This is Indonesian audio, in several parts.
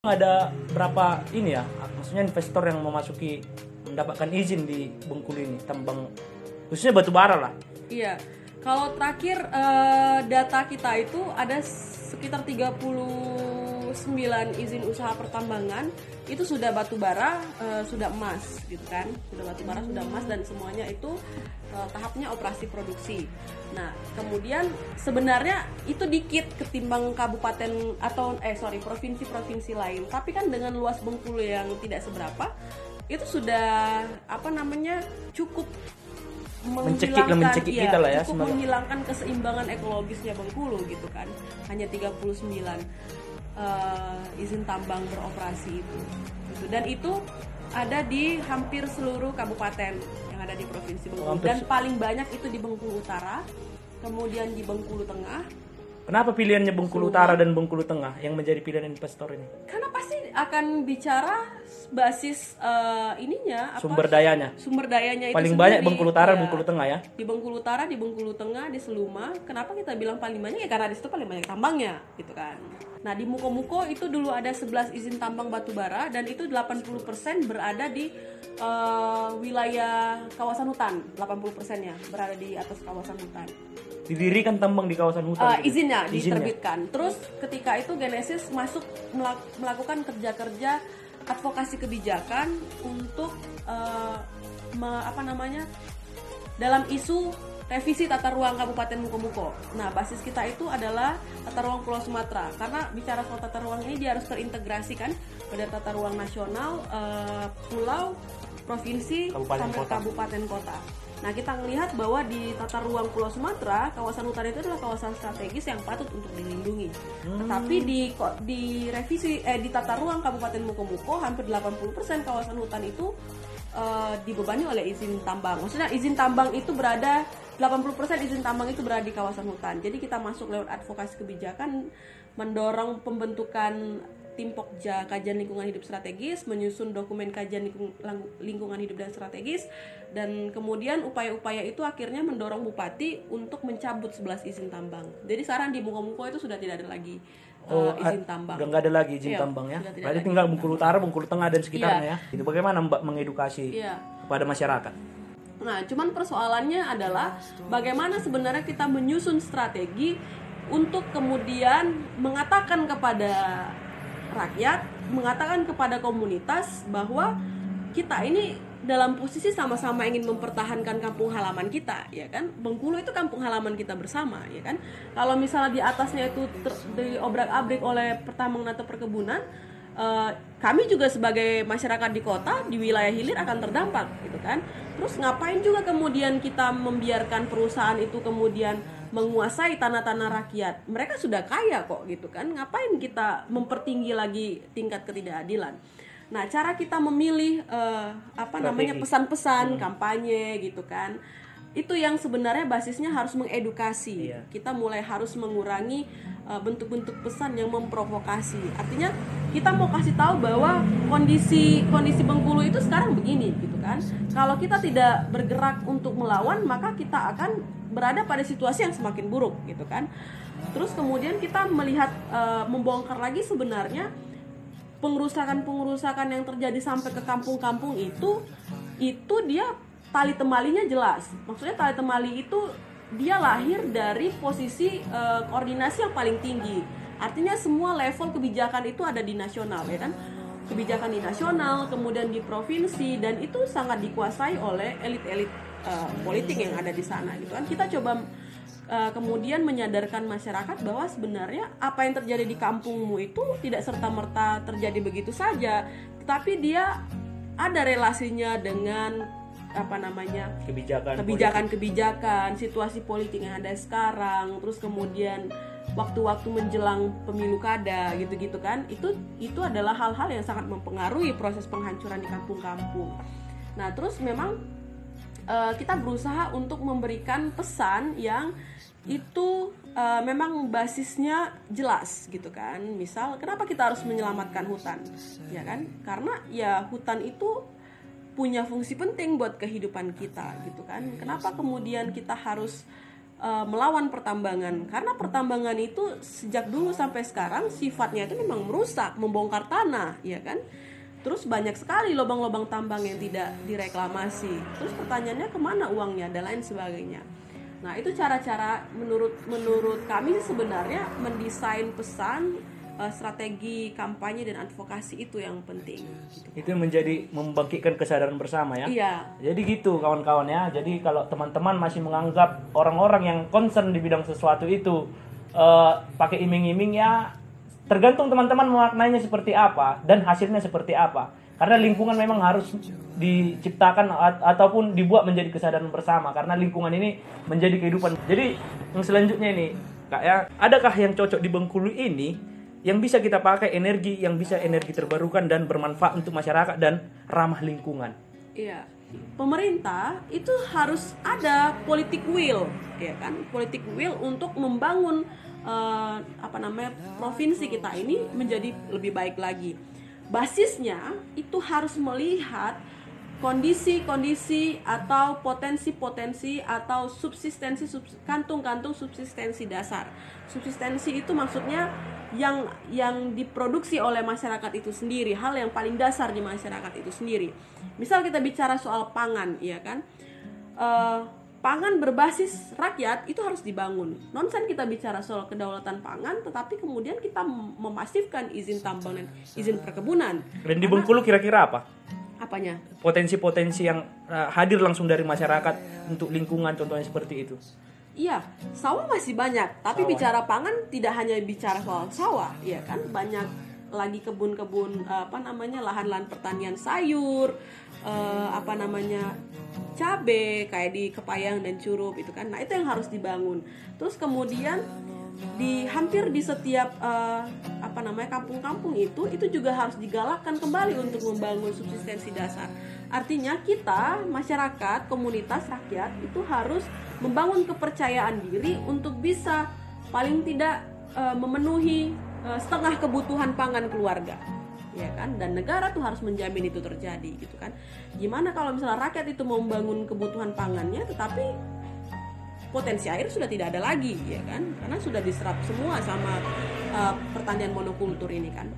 ada berapa ini ya maksudnya investor yang memasuki mendapatkan izin di Bengkulu ini tambang khususnya batu bara lah Iya. Kalau terakhir eh, data kita itu ada sekitar 39 izin usaha pertambangan itu sudah batu bara, eh, sudah emas gitu kan. Sudah batu bara, sudah emas dan semuanya itu eh, tahapnya operasi produksi. Nah, kemudian sebenarnya itu dikit ketimbang kabupaten atau eh sorry provinsi-provinsi lain. Tapi kan dengan luas Bengkulu yang tidak seberapa, itu sudah apa namanya cukup Mencekik- menghilangkan- mencekik kita lah ya, cukup sebagai- menghilangkan keseimbangan ekologisnya Bengkulu gitu kan hanya 39 eh, izin tambang beroperasi itu Gitu. dan itu ada di hampir seluruh kabupaten ada di provinsi Bengkulu. Hampir dan paling banyak itu di Bengkulu Utara kemudian di Bengkulu Tengah. Kenapa pilihannya Bengkulu Utara dan Bengkulu Tengah yang menjadi pilihan investor ini? Karena pasti akan bicara basis eh, ininya apa sumber dayanya sumber dayanya itu paling banyak. Bengkulu Utara Iya. Bengkulu Tengah ya di Bengkulu Utara, di Bengkulu Tengah, di Seluma. Kenapa kita bilang paling banyak ya karena di situ paling banyak tambangnya, gitu kan. Nah, di Muko-Muko itu dulu ada 11 izin tambang batu bara dan itu 80% berada di eh, wilayah kawasan hutan. 80%-nya berada di atas kawasan hutan. didirikan tambang di kawasan hutan Eh, gitu. izinnya Izinnya. diterbitkan. Terus ketika itu Genesis masuk melak- melakukan kerja-kerja advokasi kebijakan untuk eh, me- apa namanya dalam isu revisi tata ruang Kabupaten Mukomuko. Nah, basis kita itu adalah tata ruang Pulau Sumatera. Karena bicara soal tata ruang ini dia harus terintegrasi kan pada tata ruang nasional, eh, pulau, provinsi, Kabupaten sampai kota. kabupaten kota. Nah, kita melihat bahwa di tata ruang Pulau Sumatera, kawasan hutan itu adalah kawasan strategis yang patut untuk dilindungi. Tetapi di di revisi eh di tata ruang Kabupaten Mukomuko hampir 80% kawasan hutan itu eh, dibebani oleh izin tambang. Maksudnya izin tambang itu berada 80% izin tambang itu berada di kawasan hutan. Jadi kita masuk lewat advokasi kebijakan mendorong pembentukan tim Pokja kajian lingkungan hidup strategis, menyusun dokumen kajian lingkung- lingkungan hidup dan strategis dan kemudian upaya-upaya itu akhirnya mendorong bupati untuk mencabut 11 izin tambang. Jadi sekarang di Muko-Muko itu sudah tidak ada lagi uh, Oh, izin a- tambang. Udah nggak ada lagi izin Iya, tambang ya. Berarti tinggal Bengkulu Utara, Bengkulu Tengah dan sekitarnya ya. Itu bagaimana Mbak mengedukasi Iya. kepada masyarakat? Nah, cuman persoalannya adalah bagaimana sebenarnya kita menyusun strategi untuk kemudian mengatakan kepada rakyat, mengatakan kepada komunitas bahwa kita ini dalam posisi sama-sama ingin mempertahankan kampung halaman kita, ya kan? Bengkulu itu kampung halaman kita bersama, ya kan? Kalau misalnya di atasnya itu diobrak-abrik oleh pertambangan atau perkebunan, eh, kami juga sebagai masyarakat di kota di wilayah hilir akan terdampak gitu kan terus ngapain juga kemudian kita membiarkan perusahaan itu kemudian menguasai tanah-tanah rakyat. Mereka sudah kaya kok gitu kan. Ngapain kita mempertinggi lagi tingkat ketidakadilan? Nah cara kita memilih eh, apa namanya Strategi. pesan-pesan kampanye gitu kan itu yang sebenarnya basisnya harus mengedukasi. Iya. kita mulai harus mengurangi uh, bentuk-bentuk pesan yang memprovokasi. Artinya kita mau kasih tahu bahwa kondisi kondisi Bengkulu itu sekarang begini gitu kan. Kalau kita tidak bergerak untuk melawan maka kita akan berada pada situasi yang semakin buruk gitu kan terus kemudian kita melihat uh, membongkar lagi sebenarnya pengerusakan-pengerusakan yang terjadi sampai ke kampung-kampung itu itu dia tali temalinya jelas. Maksudnya tali temali itu dia lahir dari posisi eh, koordinasi yang paling tinggi. Artinya semua level kebijakan itu ada di nasional ya kan. Kebijakan di nasional, kemudian di provinsi dan itu sangat dikuasai oleh elit-elit eh, politik yang ada di sana gitu kan. Kita coba Uh, kemudian menyadarkan masyarakat bahwa sebenarnya apa yang terjadi di kampungmu itu tidak serta merta terjadi begitu saja, tetapi dia ada relasinya dengan apa namanya Kebijakan. kebijakan-kebijakan, situasi politik yang ada sekarang, terus kemudian waktu-waktu menjelang pemilu kada gitu-gitu kan, itu itu adalah hal-hal yang sangat mempengaruhi proses penghancuran di kampung-kampung. Nah, terus memang eh, kita berusaha untuk memberikan pesan yang itu eh, memang basisnya jelas gitu kan. Misal, kenapa kita harus menyelamatkan hutan, ya kan? Karena ya hutan itu punya fungsi penting buat kehidupan kita gitu kan kenapa kemudian kita harus uh, melawan pertambangan karena pertambangan itu sejak dulu sampai sekarang sifatnya itu memang merusak, membongkar tanah, ya kan? Terus banyak sekali lubang-lubang tambang yang tidak direklamasi. Terus pertanyaannya ke mana uangnya dan lain sebagainya. Nah itu cara-cara menurut menurut kami sebenarnya mendesain pesan uh, strategi kampanye dan advokasi itu yang penting. Gitu. Itu menjadi membangkitkan kesadaran bersama ya. Iya. Jadi gitu kawan-kawan ya. Jadi kalau teman-teman masih menganggap orang-orang yang concern di bidang sesuatu itu uh, pakai iming-iming ya tergantung teman-teman memaknainya seperti apa dan hasilnya seperti apa. Karena lingkungan memang harus diciptakan ataupun dibuat menjadi kesadaran bersama karena lingkungan ini menjadi kehidupan. Jadi yang selanjutnya ini Kak ya, adakah yang cocok di Bengkulu ini yang bisa kita pakai energi yang bisa energi terbarukan dan bermanfaat untuk masyarakat dan ramah lingkungan. Iya. Pemerintah itu harus ada politik will, ya kan? Politik will untuk membangun uh, apa namanya provinsi kita ini menjadi lebih baik lagi. Basisnya itu harus melihat kondisi-kondisi atau potensi-potensi atau subsistensi kantung-kantung subsistensi dasar. Subsistensi itu maksudnya yang yang diproduksi oleh masyarakat itu sendiri, hal yang paling dasar di masyarakat itu sendiri. Misal kita bicara soal pangan, ya kan? Uh, pangan berbasis rakyat itu harus dibangun. Nonsen kita bicara soal kedaulatan pangan, tetapi kemudian kita memasifkan izin tambang dan izin perkebunan. Dan di Bengkulu kira-kira apa? apanya potensi-potensi yang uh, hadir langsung dari masyarakat untuk lingkungan contohnya seperti itu Iya, sawah masih banyak, tapi sawah. bicara pangan tidak hanya bicara soal sawah, ya kan? Banyak lagi kebun-kebun apa namanya lahan-lahan pertanian sayur, uh, apa namanya cabe kayak di Kepayang dan Curup itu kan. Nah, itu yang harus dibangun. Terus kemudian di hampir di setiap uh, apa namanya kampung-kampung itu itu juga harus digalakkan kembali untuk membangun subsistensi dasar. Artinya kita masyarakat, komunitas rakyat itu harus membangun kepercayaan diri untuk bisa paling tidak uh, memenuhi uh, setengah kebutuhan pangan keluarga ya kan? Dan negara tuh harus menjamin itu terjadi gitu kan? Gimana kalau misalnya rakyat itu mau membangun kebutuhan pangannya tetapi potensi air sudah tidak ada lagi ya kan? Karena sudah diserap semua sama uh, pertanian monokultur ini kan?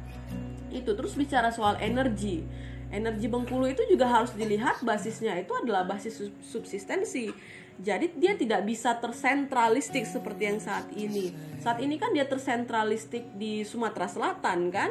Itu terus bicara soal energi. Energi Bengkulu itu juga harus dilihat basisnya itu adalah basis subsistensi jadi dia tidak bisa tersentralistik seperti yang saat ini saat ini kan dia tersentralistik di Sumatera Selatan kan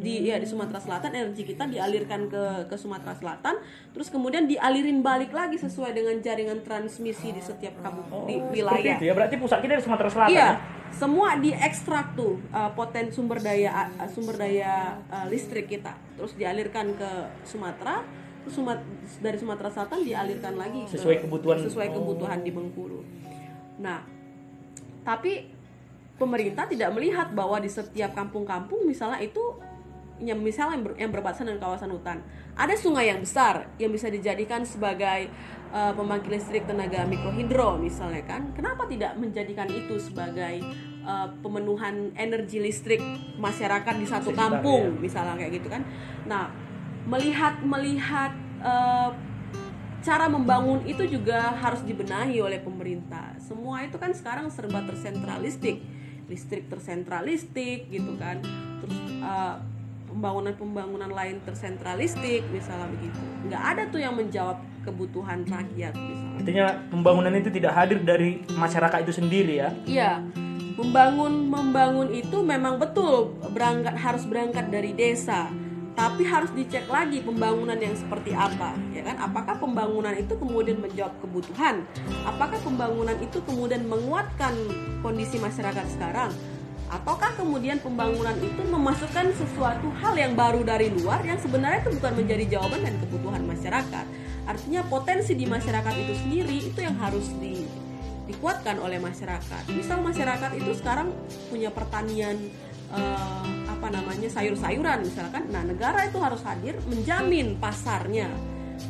di ya di Sumatera Selatan energi kita dialirkan ke ke Sumatera Selatan terus kemudian dialirin balik lagi sesuai dengan jaringan transmisi di setiap kabupaten oh, di wilayah. Itu ya berarti pusat kita di Sumatera Selatan. Iya. Ya? Semua diekstrak tuh uh, poten sumber daya uh, sumber daya uh, listrik kita terus dialirkan ke Sumatera Sumat dari Sumatera Selatan dialirkan lagi sesuai kebutuhan sesuai kebutuhan oh. di Bengkulu. Nah, tapi pemerintah tidak melihat bahwa di setiap kampung-kampung misalnya itu yang misalnya yang, ber, yang berbatasan dengan kawasan hutan ada sungai yang besar yang bisa dijadikan sebagai uh, pembangkit listrik tenaga mikrohidro misalnya kan kenapa tidak menjadikan itu sebagai uh, pemenuhan energi listrik masyarakat di satu kampung ya. misalnya kayak gitu kan nah melihat melihat uh, cara membangun itu juga harus dibenahi oleh pemerintah. Semua itu kan sekarang serba tersentralistik listrik tersentralistik gitu kan. Terus uh, pembangunan-pembangunan lain tersentralistik misalnya begitu. Nggak ada tuh yang menjawab kebutuhan rakyat misalnya. Artinya pembangunan itu tidak hadir dari masyarakat itu sendiri ya? Iya. Membangun membangun itu memang betul berangkat harus berangkat dari desa tapi harus dicek lagi pembangunan yang seperti apa ya kan? Apakah pembangunan itu kemudian menjawab kebutuhan? Apakah pembangunan itu kemudian menguatkan kondisi masyarakat sekarang? Ataukah kemudian pembangunan itu memasukkan sesuatu hal yang baru dari luar yang sebenarnya itu bukan menjadi jawaban dan kebutuhan masyarakat? Artinya potensi di masyarakat itu sendiri itu yang harus di, dikuatkan oleh masyarakat. Misal masyarakat itu sekarang punya pertanian uh, apa namanya sayur-sayuran misalkan. Nah negara itu harus hadir menjamin pasarnya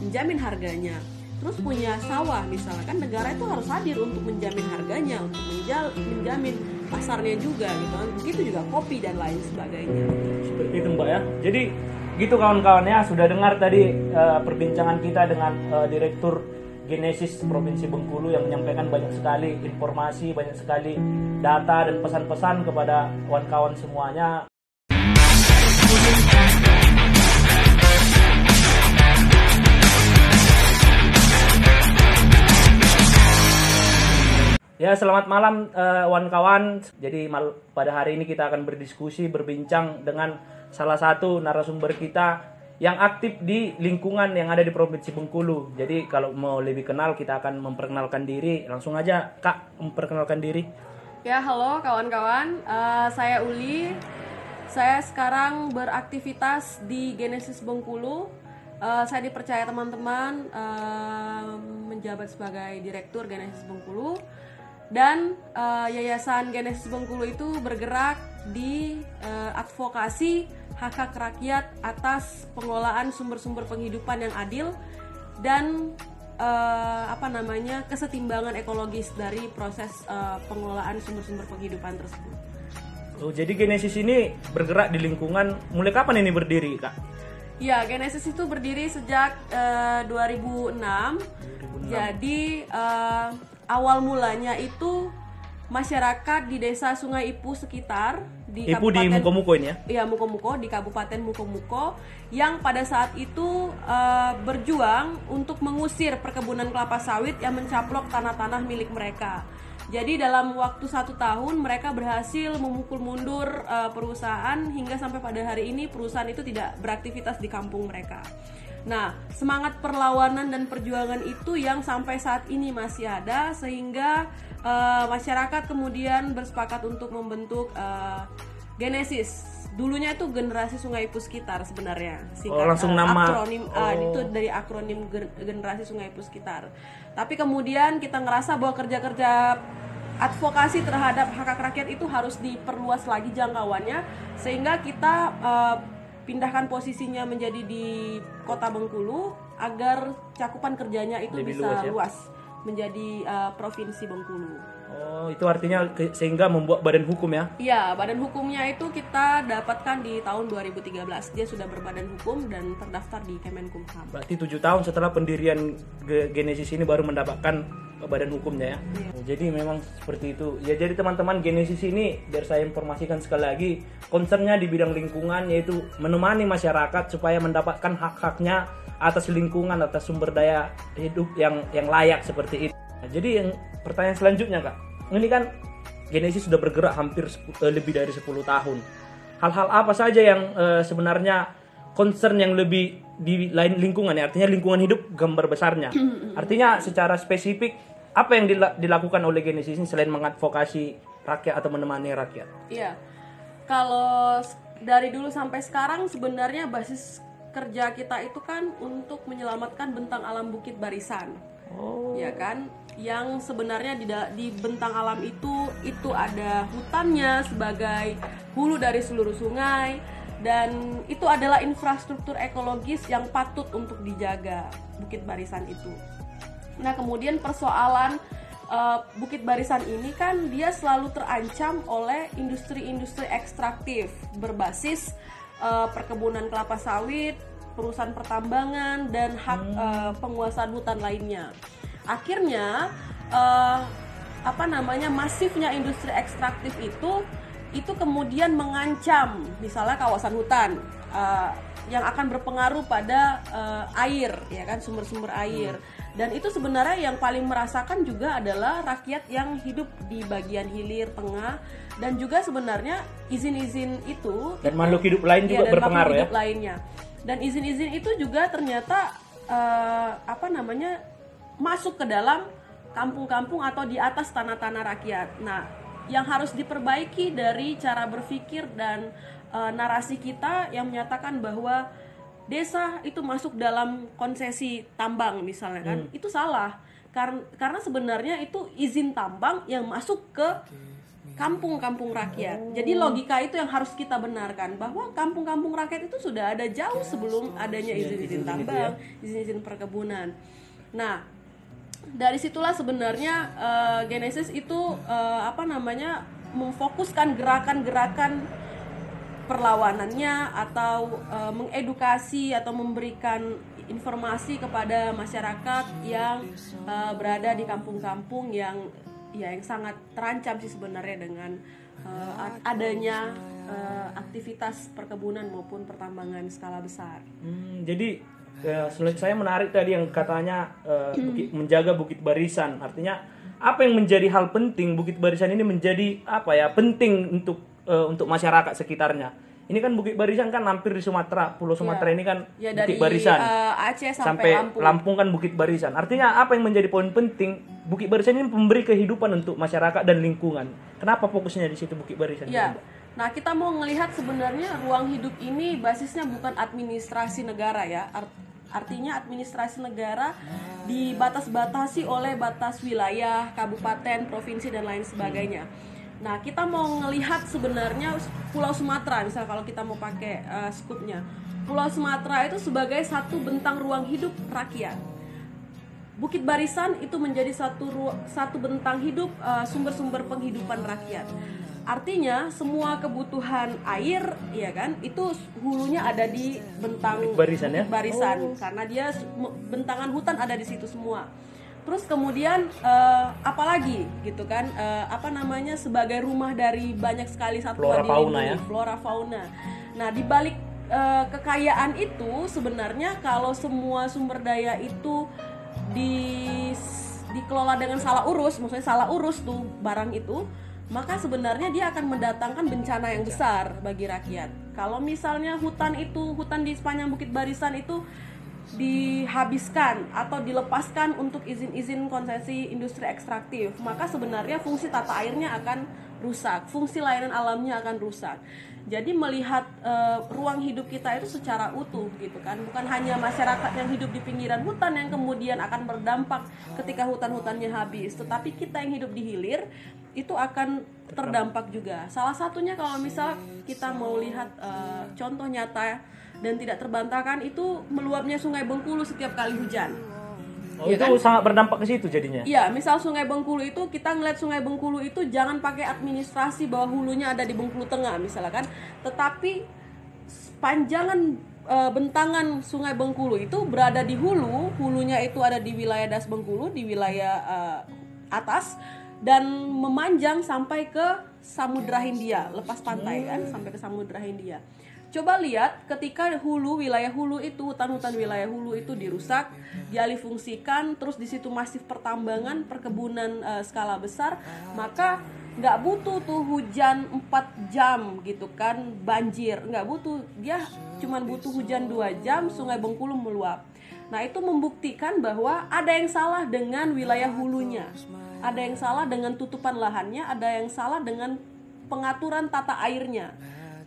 menjamin harganya. Terus punya sawah misalkan negara itu harus hadir untuk menjamin harganya untuk menjal, menjamin pasarnya juga gitu kan. Begitu juga kopi dan lain sebagainya. Seperti itu mbak ya. Jadi gitu kawan-kawan ya sudah dengar tadi uh, perbincangan kita dengan uh, direktur Genesis Provinsi Bengkulu yang menyampaikan banyak sekali informasi, banyak sekali data dan pesan-pesan kepada kawan-kawan semuanya. Ya, selamat malam uh, kawan Jadi mal pada hari ini kita akan berdiskusi, berbincang dengan salah satu narasumber kita yang aktif di lingkungan yang ada di Provinsi Bengkulu. Jadi kalau mau lebih kenal kita akan memperkenalkan diri. Langsung aja Kak memperkenalkan diri. Ya, halo kawan-kawan. Uh, saya Uli. Saya sekarang beraktivitas di Genesis Bengkulu. Uh, saya dipercaya teman-teman uh, menjabat sebagai direktur Genesis Bengkulu dan uh, Yayasan Genesis Bengkulu itu bergerak di uh, advokasi hak hak rakyat atas pengelolaan sumber-sumber penghidupan yang adil dan uh, apa namanya kesetimbangan ekologis dari proses uh, pengelolaan sumber-sumber penghidupan tersebut. Oh, jadi Genesis ini bergerak di lingkungan mulai kapan ini berdiri, Kak? Ya, Genesis itu berdiri sejak uh, 2006. 2006. Jadi uh, awal mulanya itu masyarakat di desa Sungai Ipu sekitar di Ipu Kabupaten, di Mukomuko ini ya? Iya Mukomuko di Kabupaten Mukomuko yang pada saat itu uh, berjuang untuk mengusir perkebunan kelapa sawit yang mencaplok tanah-tanah milik mereka. Jadi dalam waktu satu tahun mereka berhasil memukul mundur uh, perusahaan hingga sampai pada hari ini perusahaan itu tidak beraktivitas di kampung mereka. Nah, semangat perlawanan dan perjuangan itu yang sampai saat ini masih ada sehingga uh, masyarakat kemudian bersepakat untuk membentuk uh, Genesis. Dulunya itu generasi Sungai Puskitar sebenarnya. Singkat, oh, langsung uh, nama akronim uh, itu dari akronim generasi Sungai Puskitar. Tapi kemudian kita ngerasa bahwa kerja-kerja advokasi terhadap hak hak rakyat itu harus diperluas lagi jangkauannya sehingga kita uh, pindahkan posisinya menjadi di kota Bengkulu agar cakupan kerjanya itu Lebih bisa luas, ya? luas menjadi uh, provinsi Bengkulu. Oh, itu artinya sehingga membuat badan hukum ya? Iya, badan hukumnya itu kita dapatkan di tahun 2013. Dia sudah berbadan hukum dan terdaftar di Kemenkumham. Berarti tujuh tahun setelah pendirian Genesis ini baru mendapatkan badan hukumnya ya? Iya. Jadi memang seperti itu. Ya jadi teman-teman Genesis ini biar saya informasikan sekali lagi, concernnya di bidang lingkungan yaitu menemani masyarakat supaya mendapatkan hak-haknya atas lingkungan, atas sumber daya hidup yang yang layak seperti itu. Nah, jadi yang pertanyaan selanjutnya kak, ini kan Genesis sudah bergerak hampir uh, lebih dari 10 tahun. Hal-hal apa saja yang uh, sebenarnya concern yang lebih di lain lingkungan ya, artinya lingkungan hidup gambar besarnya. Artinya secara spesifik apa yang dilakukan oleh Genesis ini selain mengadvokasi rakyat atau menemani rakyat? Iya. Kalau dari dulu sampai sekarang sebenarnya basis kerja kita itu kan untuk menyelamatkan bentang alam Bukit Barisan. Oh. Ya kan? Yang sebenarnya di, di bentang alam itu itu ada hutannya sebagai hulu dari seluruh sungai dan itu adalah infrastruktur ekologis yang patut untuk dijaga Bukit Barisan itu. Nah, kemudian persoalan uh, Bukit Barisan ini kan dia selalu terancam oleh industri-industri ekstraktif berbasis uh, perkebunan kelapa sawit, perusahaan pertambangan dan hak hmm. uh, penguasaan hutan lainnya. Akhirnya uh, apa namanya masifnya industri ekstraktif itu itu kemudian mengancam misalnya kawasan hutan uh, yang akan berpengaruh pada uh, air ya kan sumber-sumber air. Hmm. dan itu sebenarnya yang paling merasakan juga adalah rakyat yang hidup di bagian hilir tengah dan juga sebenarnya izin-izin itu dan makhluk hidup lain juga ya, dan berpengaruh hidup ya lainnya. Dan izin-izin itu juga ternyata uh, apa namanya masuk ke dalam kampung-kampung atau di atas tanah-tanah rakyat. Nah, yang harus diperbaiki dari cara berpikir dan uh, narasi kita yang menyatakan bahwa desa itu masuk dalam konsesi tambang misalnya kan, hmm. itu salah. Karena karena sebenarnya itu izin tambang yang masuk ke kampung-kampung rakyat. Oh. Jadi logika itu yang harus kita benarkan bahwa kampung-kampung rakyat itu sudah ada jauh sebelum adanya iya, izin-izin tambang, izin-izin perkebunan. Nah, dari situlah sebenarnya uh, Genesis itu uh, apa namanya memfokuskan gerakan-gerakan perlawanannya atau eh, mengedukasi atau memberikan informasi kepada masyarakat yang eh, berada di kampung-kampung yang ya yang sangat terancam sih sebenarnya dengan ad- adanya eh, aktivitas perkebunan maupun pertambangan skala besar. Hmm, jadi ya, saya menarik tadi yang katanya eh, bukit- menjaga bukit barisan. Artinya apa yang menjadi hal penting bukit barisan ini menjadi apa ya penting untuk eh, untuk masyarakat sekitarnya. Ini kan bukit barisan kan hampir di Sumatera, Pulau Sumatera ini kan Ya dari bukit barisan. eh, Aceh sampai, sampai Lampung. Lampung. kan bukit barisan. Artinya apa yang menjadi poin penting? Bukit barisan ini memberi kehidupan untuk masyarakat dan lingkungan. Kenapa fokusnya di situ bukit barisan? Ya. Nah, kita mau melihat sebenarnya ruang hidup ini basisnya bukan administrasi negara ya. Art- artinya administrasi negara dibatas-batasi oleh batas wilayah, kabupaten, provinsi dan lain sebagainya. Nah, kita mau melihat sebenarnya Pulau Sumatera, misal kalau kita mau pakai eh, skupnya. Pulau Sumatera itu sebagai satu bentang ruang hidup rakyat. Bukit Barisan itu menjadi satu satu bentang hidup eh, sumber-sumber penghidupan rakyat. Artinya semua kebutuhan air, ya kan, itu hulunya ada di bentang Barisan ya? Barisan karena dia bentangan hutan ada di situ semua. Terus kemudian eh, apalagi gitu kan, eh, apa namanya sebagai rumah dari banyak sekali Flora satwa fauna ya? flora fauna. Nah, di balik eh, kekayaan itu sebenarnya kalau semua sumber daya itu di dikelola dengan salah urus, maksudnya salah urus tuh barang itu, maka sebenarnya dia akan mendatangkan bencana yang besar bagi rakyat. Kalau misalnya hutan itu, hutan di sepanjang Bukit Barisan itu dihabiskan atau dilepaskan untuk izin-izin konsesi industri ekstraktif, maka sebenarnya fungsi tata airnya akan rusak, fungsi layanan alamnya akan rusak. Jadi melihat eh, ruang hidup kita itu secara utuh gitu kan, bukan hanya masyarakat yang hidup di pinggiran hutan yang kemudian akan berdampak ketika hutan-hutannya habis, tetapi kita yang hidup di hilir itu akan terdampak juga. Salah satunya kalau misal kita mau lihat eh, contoh nyata dan tidak terbantahkan itu meluapnya Sungai Bengkulu setiap kali hujan. Oh, Iya itu sangat berdampak ke situ jadinya. Iya, misal Sungai Bengkulu itu kita ngeliat Sungai Bengkulu itu jangan pakai administrasi bahwa hulunya ada di Bengkulu Tengah misalkan, tetapi panjangan e, bentangan Sungai Bengkulu itu berada di hulu, hulunya itu ada di wilayah Das Bengkulu, di wilayah e, atas dan memanjang sampai ke Samudra Hindia, lepas pantai kan? Sampai ke Samudra Hindia. Coba lihat ketika hulu wilayah hulu itu hutan-hutan wilayah hulu itu dirusak, dialihfungsikan, terus di situ masif pertambangan, perkebunan eh, skala besar, maka nggak butuh tuh hujan 4 jam gitu kan banjir, nggak butuh. Dia cuman butuh hujan 2 jam Sungai Bengkulu meluap. Nah itu membuktikan bahwa ada yang salah dengan wilayah hulunya, ada yang salah dengan tutupan lahannya, ada yang salah dengan pengaturan tata airnya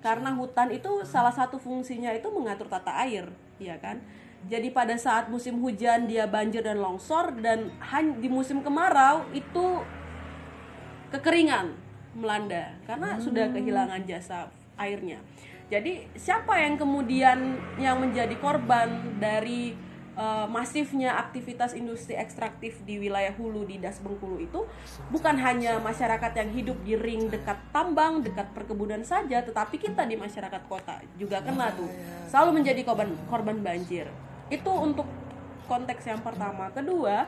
karena hutan itu salah satu fungsinya itu mengatur tata air, ya kan? Jadi pada saat musim hujan dia banjir dan longsor dan di musim kemarau itu kekeringan melanda karena sudah kehilangan jasa airnya. Jadi siapa yang kemudian yang menjadi korban dari eh, masifnya aktivitas industri ekstraktif di wilayah hulu di Das Bengkulu itu bukan hanya masyarakat yang hidup di ring dekat tambang, dekat perkebunan saja, tetapi kita di masyarakat kota juga kena tuh. Selalu menjadi korban korban banjir. Itu untuk konteks yang pertama. Kedua,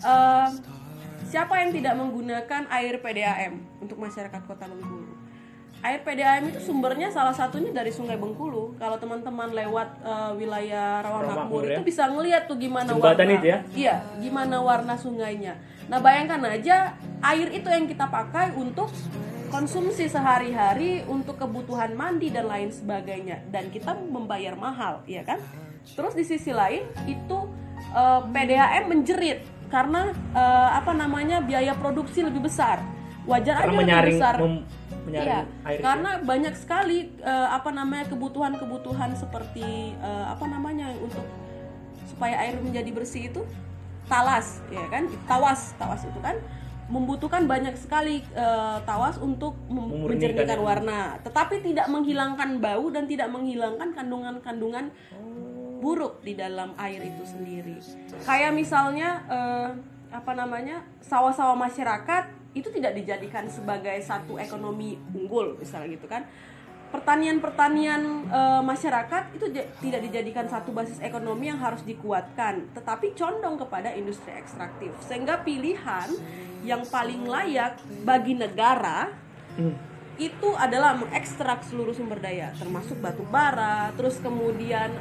eh, siapa yang tidak menggunakan air PDAM untuk masyarakat Kota Bengkulu? Air PDAM itu sumbernya salah satunya dari Sungai Bengkulu. Kalau teman-teman lewat eh, wilayah Rawamakmur ya. itu bisa ngelihat tuh gimana Jembatan warna. itu ya? Iya, gimana warna sungainya. Nah, bayangkan aja air itu yang kita pakai untuk konsumsi sehari-hari, untuk kebutuhan mandi dan lain sebagainya dan kita membayar mahal, ya kan? Terus di sisi lain itu eh, PDAM menjerit karena eh, apa namanya biaya produksi lebih besar. Wajar Karena aja menyaring lebih besar. mem- menyaring Iya, air itu. karena banyak sekali eh, apa namanya kebutuhan-kebutuhan seperti eh, apa namanya untuk supaya air menjadi bersih itu talas ya kan tawas tawas itu kan membutuhkan banyak sekali eh, tawas untuk mem- menjernihkan ya. warna tetapi tidak menghilangkan bau dan tidak menghilangkan kandungan-kandungan buruk di dalam air itu sendiri kayak misalnya eh, apa namanya sawah-sawah masyarakat itu tidak dijadikan sebagai satu ekonomi unggul misalnya gitu kan pertanian-pertanian eh, masyarakat itu tidak dijadikan satu basis ekonomi yang harus dikuatkan, tetapi condong kepada industri ekstraktif. Sehingga pilihan yang paling layak bagi negara Hmm. itu adalah mengekstrak seluruh sumber daya, termasuk batu bara, terus kemudian